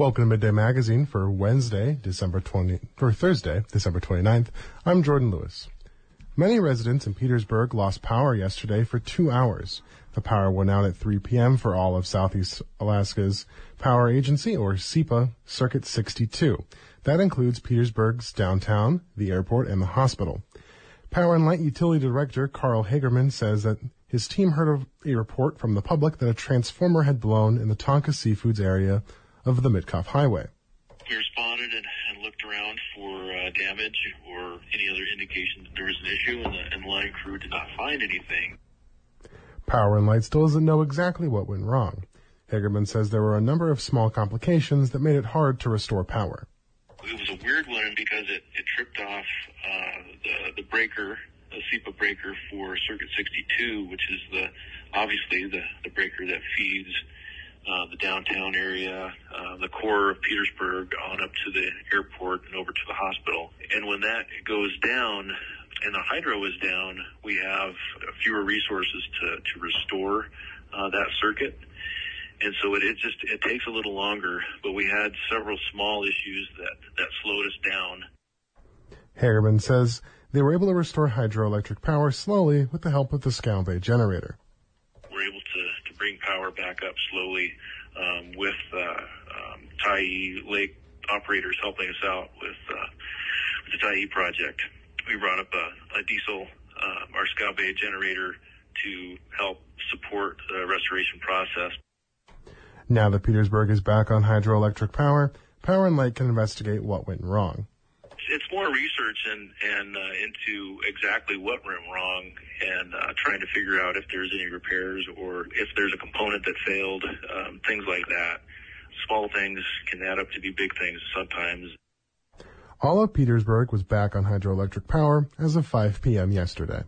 Welcome to Midday Magazine for Wednesday, December 20, for Thursday, December 29th. I'm Jordan Lewis. Many residents in Petersburg lost power yesterday for two hours. The power went out at 3 p.m. for all of Southeast Alaska's Power Agency, or SEAPA, Circuit 62. That includes Petersburg's downtown, the airport, and the hospital. Power and Light Utility Director Karl Hagerman says that his team heard a report from the public that a transformer had blown in the Tonka Seafoods area of the Mitkof Highway. We responded and, and looked around for uh, damage or any other indication that there was an issue, and the, and the line crew did not find anything. Power and Light still doesn't know exactly what went wrong. Hagerman says there were a number of small complications that made it hard to restore power. It was a weird one because it, it tripped off uh, the, the breaker, the SEAPA breaker for Circuit 62, which is the obviously the, the breaker that feeds uh, the downtown area, uh, the core of Petersburg, on up to the airport and over to the hospital. And when that goes down, and the hydro is down, we have fewer resources to, to restore uh, that circuit. And so it, it just it takes a little longer, but we had several small issues that, that slowed us down. Hagerman says they were able to restore hydroelectric power slowly with the help of the Scow generator. We're able to, to bring power up slowly um, with uh, um, Lake operators helping us out with, uh, with the Tyee project we brought up a, a diesel, uh, our Scow Bay generator to help support the restoration process. Now that Petersburg is back on hydroelectric power, Power and Light can investigate what went wrong. More research and, and uh, into exactly what went wrong and uh, trying to figure out if there's any repairs or if there's a component that failed, um, things like that. Small things can add up to be big things sometimes. All of Petersburg was back on hydroelectric power as of 5 p.m. yesterday.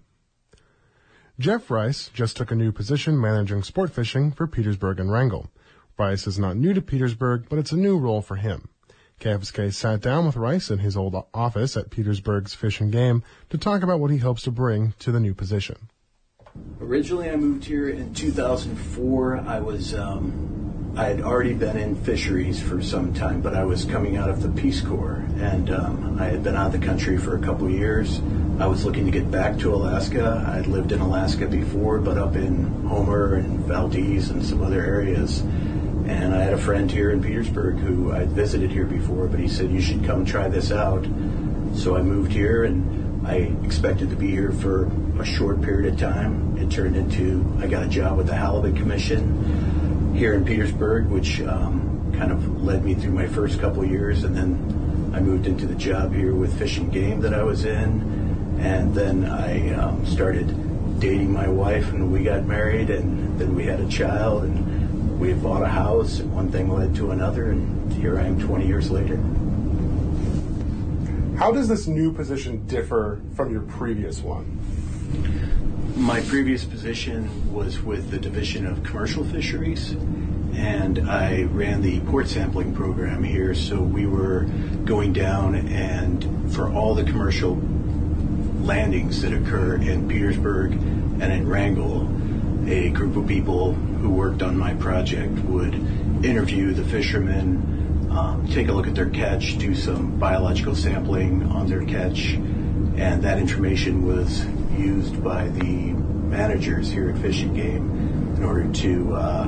Jeff Rice just took a new position managing sport fishing for Petersburg and Wrangell. Rice is not new to Petersburg, but it's a new role for him. KFSK sat down with Rice in his old office at Petersburg's Fish and Game to talk about what he hopes to bring to the new position. Originally, I moved here in 2004. I was um, I had already been in fisheries for some time, but I was coming out of the Peace Corps, and um, I had been out of the country for a couple years. I was looking to get back to Alaska. I'd lived in Alaska before, but up in Homer and Valdez and some other areas. And I had a friend here in Petersburg who I'd visited here before, but he said, You should come try this out. So I moved here and I expected to be here for a short period of time. It turned into I got a job with the Halibut Commission here in Petersburg, which um, kind of led me through my first couple years. And then I moved into the job here with Fish and Game that I was in. And then I um, started dating my wife, and we got married, and then we had a child. and we bought a house, and one thing led to another, and here I am 20 years later. How does this new position differ from your previous one? My previous position was with the Division of Commercial Fisheries, and I ran the port sampling program here. So we were going down and for all the commercial landings that occur in Petersburg and in Wrangell, a group of people who worked on my project would interview the fishermen, um, take a look at their catch, do some biological sampling on their catch, and that information was used by the managers here at Fish and Game in order to, uh,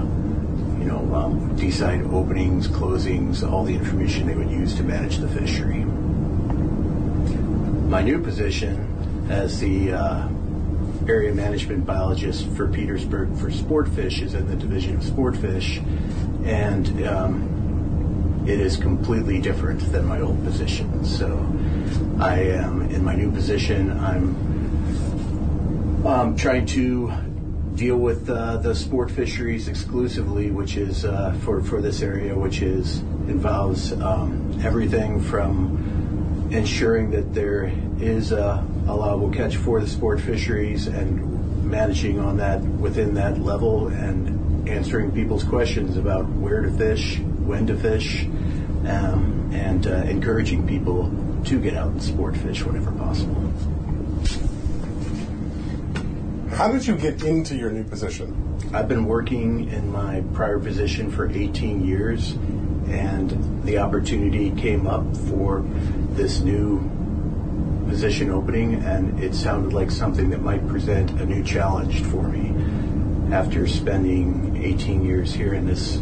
you know, um, decide openings, closings, all the information they would use to manage the fishery. My new position as the uh, area management biologist for Petersburg for sport fish is in the division of sport fish, and um, it is completely different than my old position. So I am in my new position. I'm um, trying to deal with uh, the sport fisheries exclusively, which is uh, for for this area, which is involves um, everything from ensuring that there is a allowable catch for the sport fisheries and managing on that within that level and answering people's questions about where to fish, when to fish, um, and uh, encouraging people to get out and sport fish whenever possible. How did you get into your new position? I've been working in my prior position for 18 years, and the opportunity came up for this new position opening, and it sounded like something that might present a new challenge for me. After spending 18 years here in this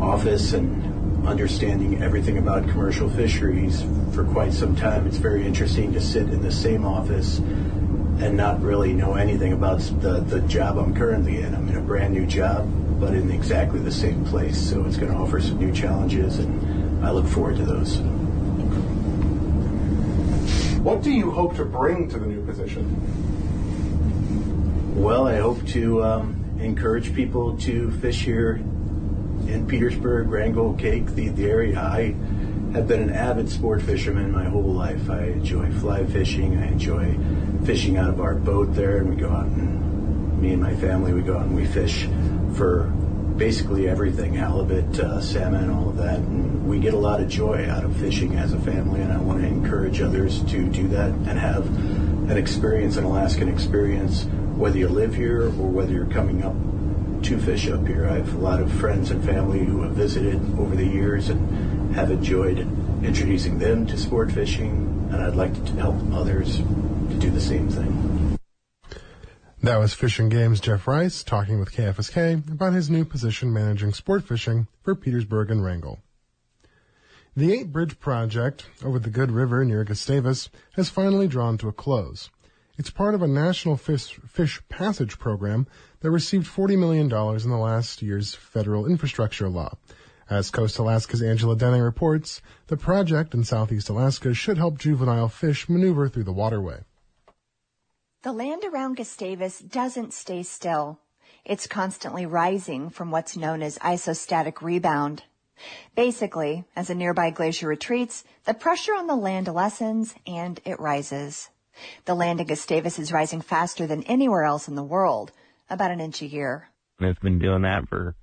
office and understanding everything about commercial fisheries for quite some time, it's very interesting to sit in the same office and not really know anything about the, the job I'm currently in. I'm in a brand new job, but in exactly the same place. So it's going to offer some new challenges, and I look forward to those. What do you hope to bring to the new position? Well, I hope to um, encourage people to fish here in Petersburg, Wrangell, Kake, the, the area. I have been an avid sport fisherman my whole life. I enjoy fly fishing. I enjoy fishing out of our boat there, and we go out and me and my family we go out and we fish for basically everything halibut, uh, salmon, all of that. And we get a lot of joy out of fishing as a family, and I want to encourage others to do that and have an experience, an Alaskan experience, whether you live here or whether you're coming up to fish up here. I have a lot of friends and family who have visited over the years and have enjoyed introducing them to sport fishing, and I'd like to help others to do the same thing. That was Fish and Game's Jeff Rice talking with KFSK about his new position managing sport fishing for Petersburg and Wrangell. The Eight Bridge project over the Good River near Gustavus has finally drawn to a close. It's part of a national fish, fish passage program that received $40 million in the last year's federal infrastructure law. As Coast Alaska's Angela Denning reports, the project in southeast Alaska should help juvenile fish maneuver through the waterway. The land around Gustavus doesn't stay still. It's constantly rising from what's known as isostatic rebound. Basically, as a nearby glacier retreats, the pressure on the land lessens and it rises. The land in Gustavus is rising faster than anywhere else in the world, about an inch a year. And it's been doing that for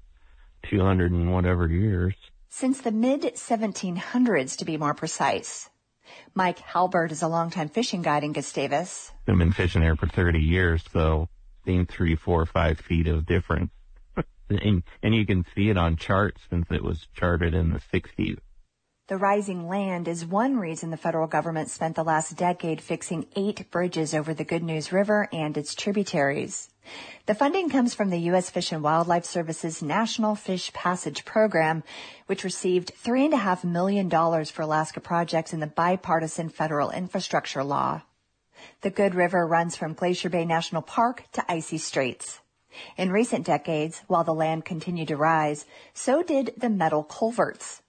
200 and whatever years. Since the mid 1700s, to be more precise. Mike Halbert is a longtime fishing guide in Gustavus. I've been fishing there for 30 years, so seen three, four, five feet of difference. and, and you can see it on charts since it was charted in the 60s. The rising land is one reason the federal government spent the last decade fixing eight bridges over the Good News River and its tributaries. The funding comes from the U.S. Fish and Wildlife Service's National Fish Passage Program, which received $3.5 million for Alaska projects in the bipartisan federal infrastructure law. The Good River runs from Glacier Bay National Park to Icy Straits. In recent decades, while the land continued to rise, so did the metal culverts.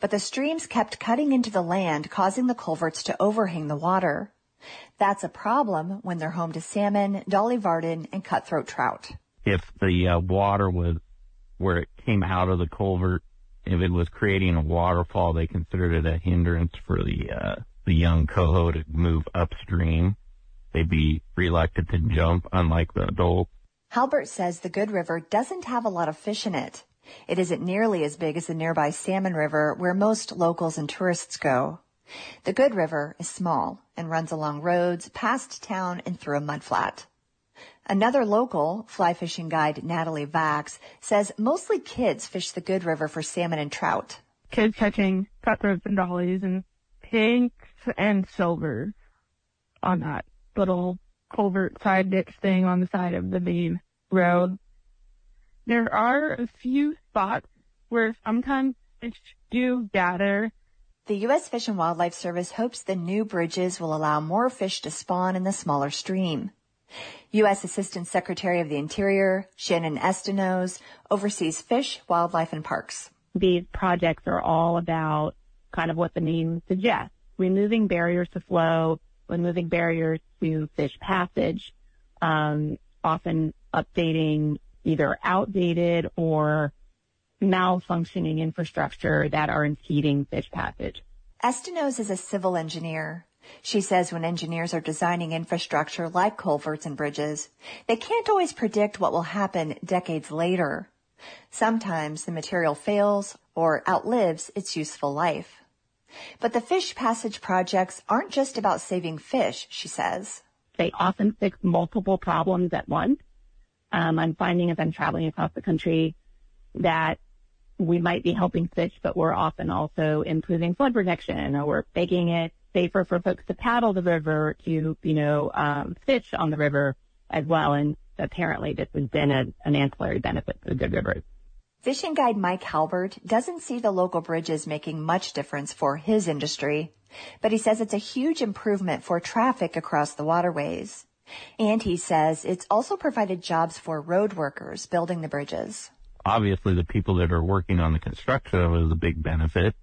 But the streams kept cutting into the land, causing the culverts to overhang the water. That's a problem when they're home to salmon, dolly varden, and cutthroat trout. If the uh, water was where it came out of the culvert, if it was creating a waterfall, they considered it a hindrance for the uh, the young coho to move upstream. They'd be reluctant to jump, unlike the adult. Halbert says the Good River doesn't have a lot of fish in it. It isn't nearly as big as the nearby Salmon River where most locals and tourists go. The Good River is small and runs along roads, past town, and through a mudflat. Another local, fly fishing guide Natalie Vax, says mostly kids fish the Good River for salmon and trout. Kids catching cutthroats and dollies and pinks and silvers on that little culvert side ditch thing on the side of the main road. There are a few spots where sometimes fish do gather. The U.S. Fish and Wildlife Service hopes the new bridges will allow more fish to spawn in the smaller stream. U.S. Assistant Secretary of the Interior, Shannon Estenoz, oversees fish, wildlife, and parks. These projects are all about kind of what the name suggests, removing barriers to flow, removing barriers to fish passage, um, often updating either outdated or malfunctioning infrastructure that are impeding fish passage. Estenoz is a civil engineer. She says when engineers are designing infrastructure like culverts and bridges, they can't always predict what will happen decades later. Sometimes the material fails or outlives its useful life. But the fish passage projects aren't just about saving fish, she says. They often fix multiple problems at once. Um, I'm finding as I'm traveling across the country that we might be helping fish, but we're often also improving flood protection or we're making it safer for folks to paddle the river, to, you know, um, fish on the river as well. And apparently this has been a, an ancillary benefit for the Good River. Fishing guide Mike Halbert doesn't see the local bridges making much difference for his industry, but he says it's a huge improvement for traffic across the waterways. And he says it's also provided jobs for road workers building the bridges. Obviously, the people that are working on the construction of is a big benefit.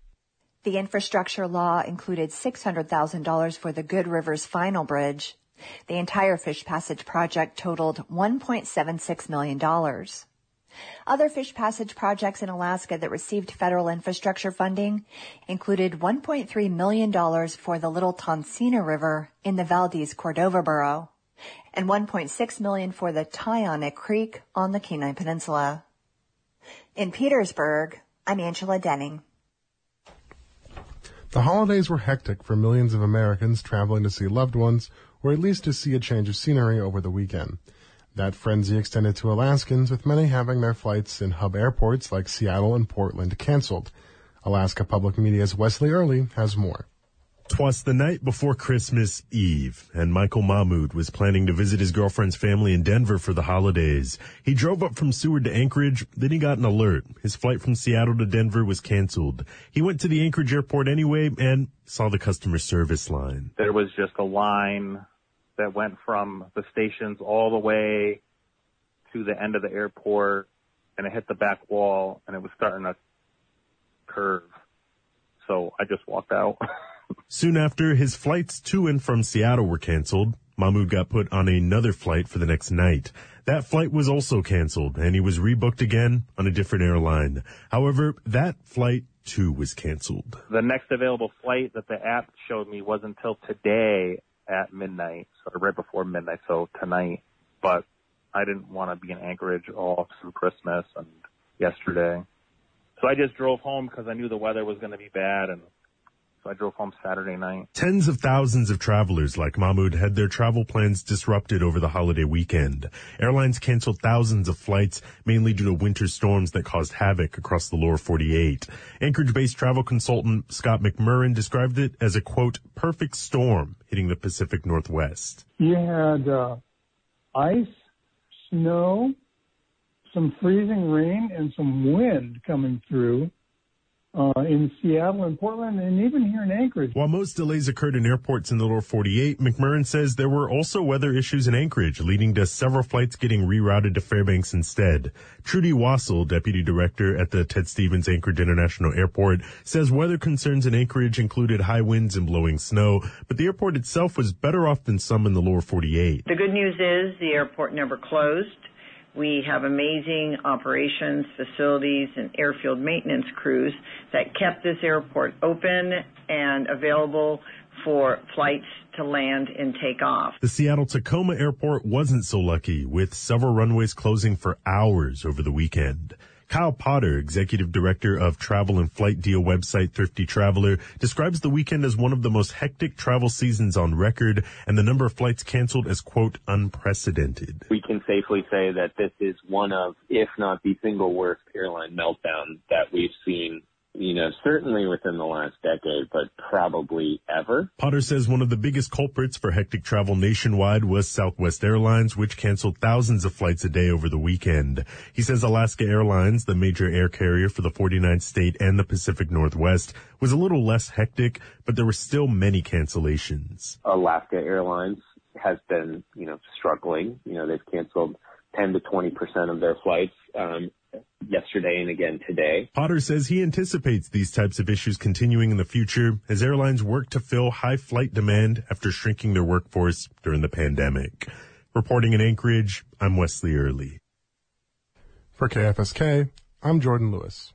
The infrastructure law included $600,000 for the Good Rivers Final Bridge. The entire Fish Passage project totaled $1.76 million. Other fish passage projects in Alaska that received federal infrastructure funding included $1.3 million for the Little Tonsina River in the Valdez Cordova Borough and $1.6 million for the Tyonek Creek on the Kenai Peninsula. In Petersburg, I'm Angela Denning. The holidays were hectic for millions of Americans traveling to see loved ones or at least to see a change of scenery over the weekend. That frenzy extended to Alaskans, with many having their flights in hub airports like Seattle and Portland canceled. Alaska Public Media's Wesley Early has more. Twas the night before Christmas Eve, and Michael Mahmoud was planning to visit his girlfriend's family in Denver for the holidays. He drove up from Seward to Anchorage, then he got an alert. His flight from Seattle to Denver was canceled. He went to the Anchorage airport anyway and saw the customer service line. There was just a line that went from the stations all the way to the end of the airport and it hit the back wall and it was starting to curve. So I just walked out. Soon after, his flights to and from Seattle were canceled. Mahmoud got put on another flight for the next night. That flight was also canceled and he was rebooked again on a different airline. However, that flight too was canceled. The next available flight that the app showed me was until today at midnight, so right before midnight, so tonight. But I didn't want to be in Anchorage all through Christmas and yesterday. So I just drove home because I knew the weather was going to be bad and so I drove home Saturday night. Tens of thousands of travelers like Mahmoud had their travel plans disrupted over the holiday weekend. Airlines canceled thousands of flights, mainly due to winter storms that caused havoc across the lower 48. Anchorage-based travel consultant Scott McMurran described it as a quote, perfect storm hitting the Pacific Northwest. You had uh, ice, snow, some freezing rain, and some wind coming through uh, in Seattle and Portland, and even here in Anchorage. While most delays occurred in airports in the lower 48, McMurran says there were also weather issues in Anchorage, leading to several flights getting rerouted to Fairbanks instead. Trudy Wassel, deputy director at the Ted Stevens Anchorage International Airport, says weather concerns in Anchorage included high winds and blowing snow, but the airport itself was better off than some in the lower 48. The good news is the airport never closed. We have amazing operations, facilities, and airfield maintenance crews that kept this airport open and available for flights to land and take off. The Seattle Tacoma airport wasn't so lucky, with several runways closing for hours over the weekend. Kyle Potter, executive director of travel and flight deal website Thrifty Traveler, describes the weekend as one of the most hectic travel seasons on record and the number of flights canceled as quote unprecedented. We can safely say that this is one of, if not the single worst airline meltdown that we've seen you know, certainly within the last decade, but probably ever. Potter says one of the biggest culprits for hectic travel nationwide was Southwest Airlines, which canceled thousands of flights a day over the weekend. He says Alaska Airlines, the major air carrier for the 49th state and the Pacific Northwest, was a little less hectic, but there were still many cancellations. Alaska Airlines has been, you know, struggling. You know, they've canceled 10 to 20% of their flights. Um, yesterday and again today. Potter says he anticipates these types of issues continuing in the future as airlines work to fill high flight demand after shrinking their workforce during the pandemic. Reporting in Anchorage, I'm Wesley Early. For KFSK, I'm Jordan Lewis.